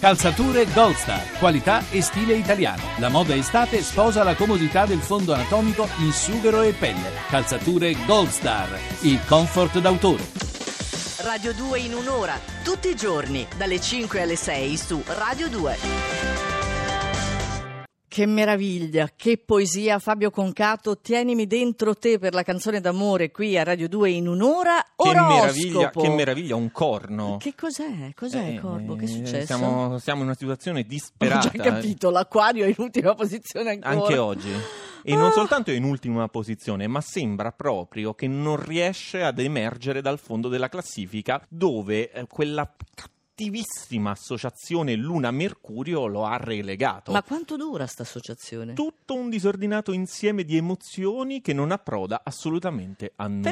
Calzature Gold Star, qualità e stile italiano. La moda estate sposa la comodità del fondo anatomico in sughero e pelle. Calzature Gold Star, il comfort d'autore. Radio 2 in un'ora, tutti i giorni, dalle 5 alle 6 su Radio 2. Che meraviglia, che poesia Fabio Concato, tienimi dentro te per la canzone d'amore qui a Radio 2 in un'ora. Che Oroscopo. meraviglia, che meraviglia, un corno. Che cos'è? Cos'è Eh, Corbo? Che è eh, successo? Siamo, siamo in una situazione Ho disperata. già capito, l'acquario è in ultima posizione ancora. Anche oggi. E non soltanto è in ultima posizione, ma sembra proprio che non riesce ad emergere dal fondo della classifica dove eh, quella cattivissima associazione Luna-Mercurio lo ha relegato. Ma quanto dura sta associazione? Tutto un disordinato insieme di emozioni che non approda assolutamente a nulla.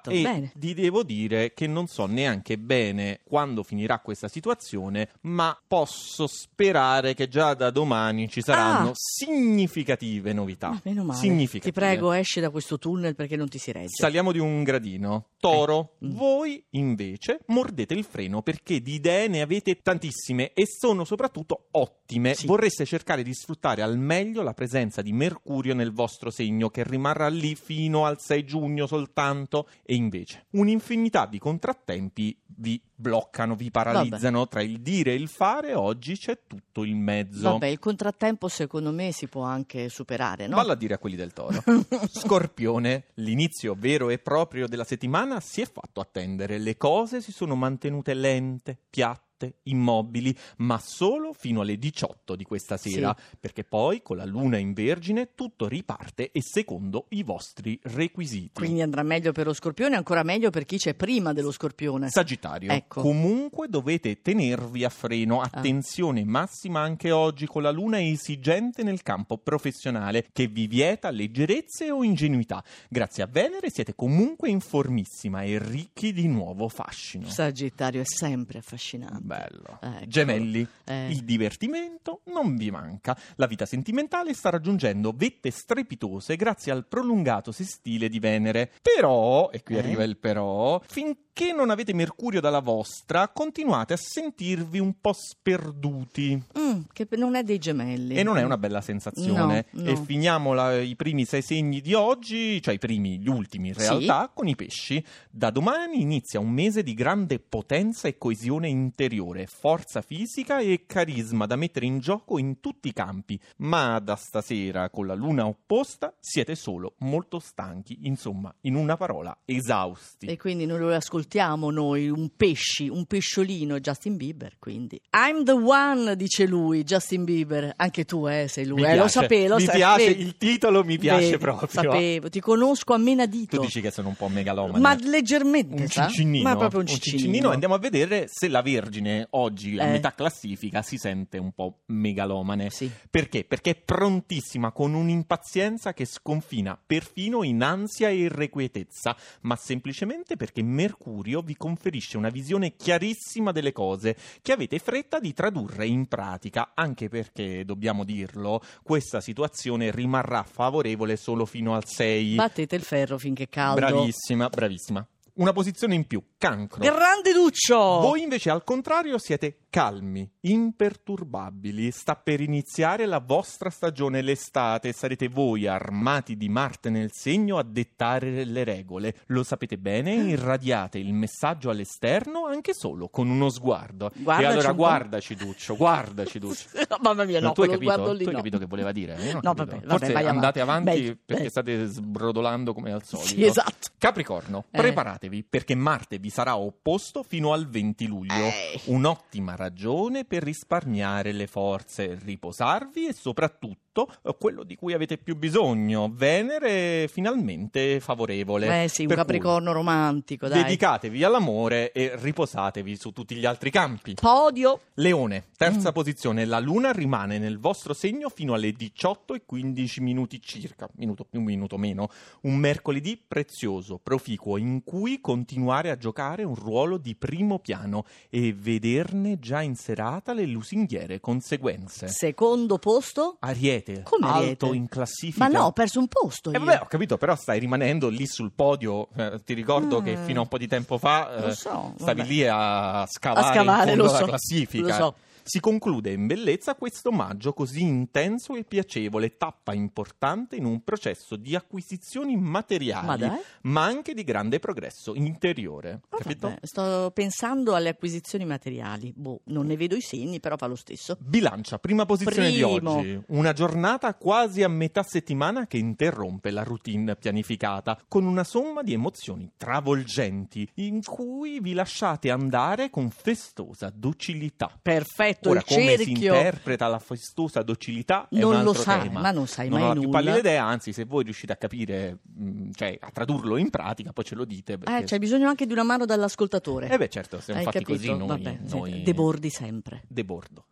Perfetto, e bene. ti devo dire che non so neanche bene quando finirà questa situazione, ma posso sperare che già da domani ci saranno Ah. significative novità. Ah, meno male. Significative. Ti prego, esci da questo tunnel perché non ti si regge. Saliamo di un gradino. Toro, Eh, mm. voi invece mordete il freno perché di idee ne avete tantissime e sono soprattutto ottime. Sì. Vorreste cercare di sfruttare al meglio la presenza di Mercurio nel vostro segno che rimarrà lì fino al 6 giugno soltanto e invece un'infinità di contrattempi vi bloccano, vi paralizzano tra il dire e il fare. Oggi c'è tutto il mezzo. Vabbè, il contrattempo secondo me si può anche superare, no? Valla a dire a quelli del toro. Scorpione, l'inizio vero e proprio della settimana si è fatto attendere. Le cose si sono mantenute lente, piatte, immobili, ma solo fino alle 18 di questa sera, perché poi con la luna in vergine tutto riparte e secondo i vostri requisiti. Quindi andrà meglio per lo scorpione, ancora meglio per chi c'è prima dello scorpione. Sagittario, Ecco. Ah. comunque dovete tenervi a freno, attenzione massima anche oggi con la luna esigente nel campo professionale che vi vieta leggerezze o ingenuità. Grazie a Venere siete comunque informissima e ricchi di nuovo fascino. Sagittario è sempre affascinante. Bello. Ecco. Gemelli, Eh. il divertimento non vi manca. La vita sentimentale sta raggiungendo vette strepitose grazie al prolungato sestile di Venere. Però, e qui Eh? arriva il però, finché non avete Mercurio dalla vostra, continuate a sentirvi un po' sperduti. Mm, che non è dei gemelli. E non è una bella sensazione. No, no. E finiamo la- i primi sei segni di oggi, cioè i primi, gli ultimi in Sì. realtà, con i pesci. Da domani inizia un mese di grande potenza e coesione interiore, forza fisica e carisma da mettere in gioco in tutti i campi. Ma da stasera, con la luna opposta, siete solo molto stanchi. Insomma, in una parola, esausti. E quindi noi lo ascoltiamo noi, un pesci, un pesciolino, Justin Bieber, quindi. I'm the one, dice lui, Justin Bieber. Anche tu, eh, sei lui. Eh, lo sapevo, mi sa- piace, vedi. il titolo mi piace Vedi, proprio. Sapevo, ti conosco a menadito. Tu dici che sono un po' megalomane. Ma leggermente, un ciccinino, Ma proprio un ciccinino. Andiamo a vedere se la Vergine oggi a Eh. metà classifica si sente un po' megalomane. Sì. Perché? Perché è prontissima con un'impazienza che sconfina perfino in ansia e irrequietezza, ma semplicemente perché Mercurio vi conferisce una visione chiarissima delle cose che avete fretta di tradurre in pratica, anche perché, dobbiamo dirlo, questa situazione rimarrà favorevole solo fino al 6. Battete il ferro finché è caldo. Bravissima, bravissima. Una posizione in più, cancro. Grande Duccio! Voi invece al contrario siete calmi, imperturbabili. Sta per iniziare la vostra stagione, l'estate. Sarete voi armati di Marte nel segno a dettare le regole. Lo sapete bene e irradiate il messaggio all'esterno anche solo con uno sguardo. Guardaci e allora guardaci Duccio, guardaci Duccio. Mamma mia, no, tu hai capito? lì tu hai no. capito che voleva dire? Ho No, capito. vabbè, vabbè, andate avanti. avanti Beh, perché beh. state sbrodolando come al solito. Sì, esatto. Capricorno, Eh. preparatevi perché Marte vi sarà opposto fino al 20 luglio. Eh. Un'ottima ragione per risparmiare le forze, riposarvi e soprattutto eh, quello di cui avete più bisogno. Venere finalmente favorevole. Eh sì, un Per capricorno romantico, dai. Dedicatevi all'amore e riposatevi su tutti gli altri campi. Podio. Leone, terza Mm. posizione. La luna rimane nel vostro segno fino alle 18 e 15 minuti circa, minuto più, minuto meno. Un mercoledì prezioso, proficuo, in cui continuare a giocare un ruolo di primo piano e vederne già in serata le lusinghiere conseguenze. Secondo posto? Ariete, Come alto Ariete? in classifica. Ma no, ho perso un posto Eh io. vabbè, ho capito, però stai rimanendo lì sul podio. Eh, ti ricordo Mm. che fino a un po' di tempo fa eh, so, stavi vabbè. lì a scavare, a scavare, in fondo alla so. classifica. Lo so. Si conclude in bellezza questo maggio così intenso e piacevole, tappa importante in un processo di acquisizioni materiali, Ma ma anche di grande progresso interiore. Ah, capito? vabbè, sto pensando alle acquisizioni materiali. Boh, non ne vedo i segni, però fa lo stesso. Bilancia, prima posizione Primo. di oggi. Una giornata quasi a metà settimana che interrompe la routine pianificata, con una somma di emozioni travolgenti, in cui vi lasciate andare con festosa docilità. Perfetto, Ora, il come si cerchio. interpreta la festosa docilità è Non un lo altro sai, tema. ma non sai non mai ho la più nulla. pallida idea, anzi, se voi riuscite a capire, mh, cioè a tradurlo in pratica, poi ce lo dite. Perché... Eh, c'è bisogno anche di una mano dall'ascoltatore. Eh beh, certo, siamo Hai fatti capito? così noi. Vabbè, noi... debordi sempre. Debordo.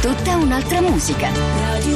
Tutta un'altra musica. Radio 2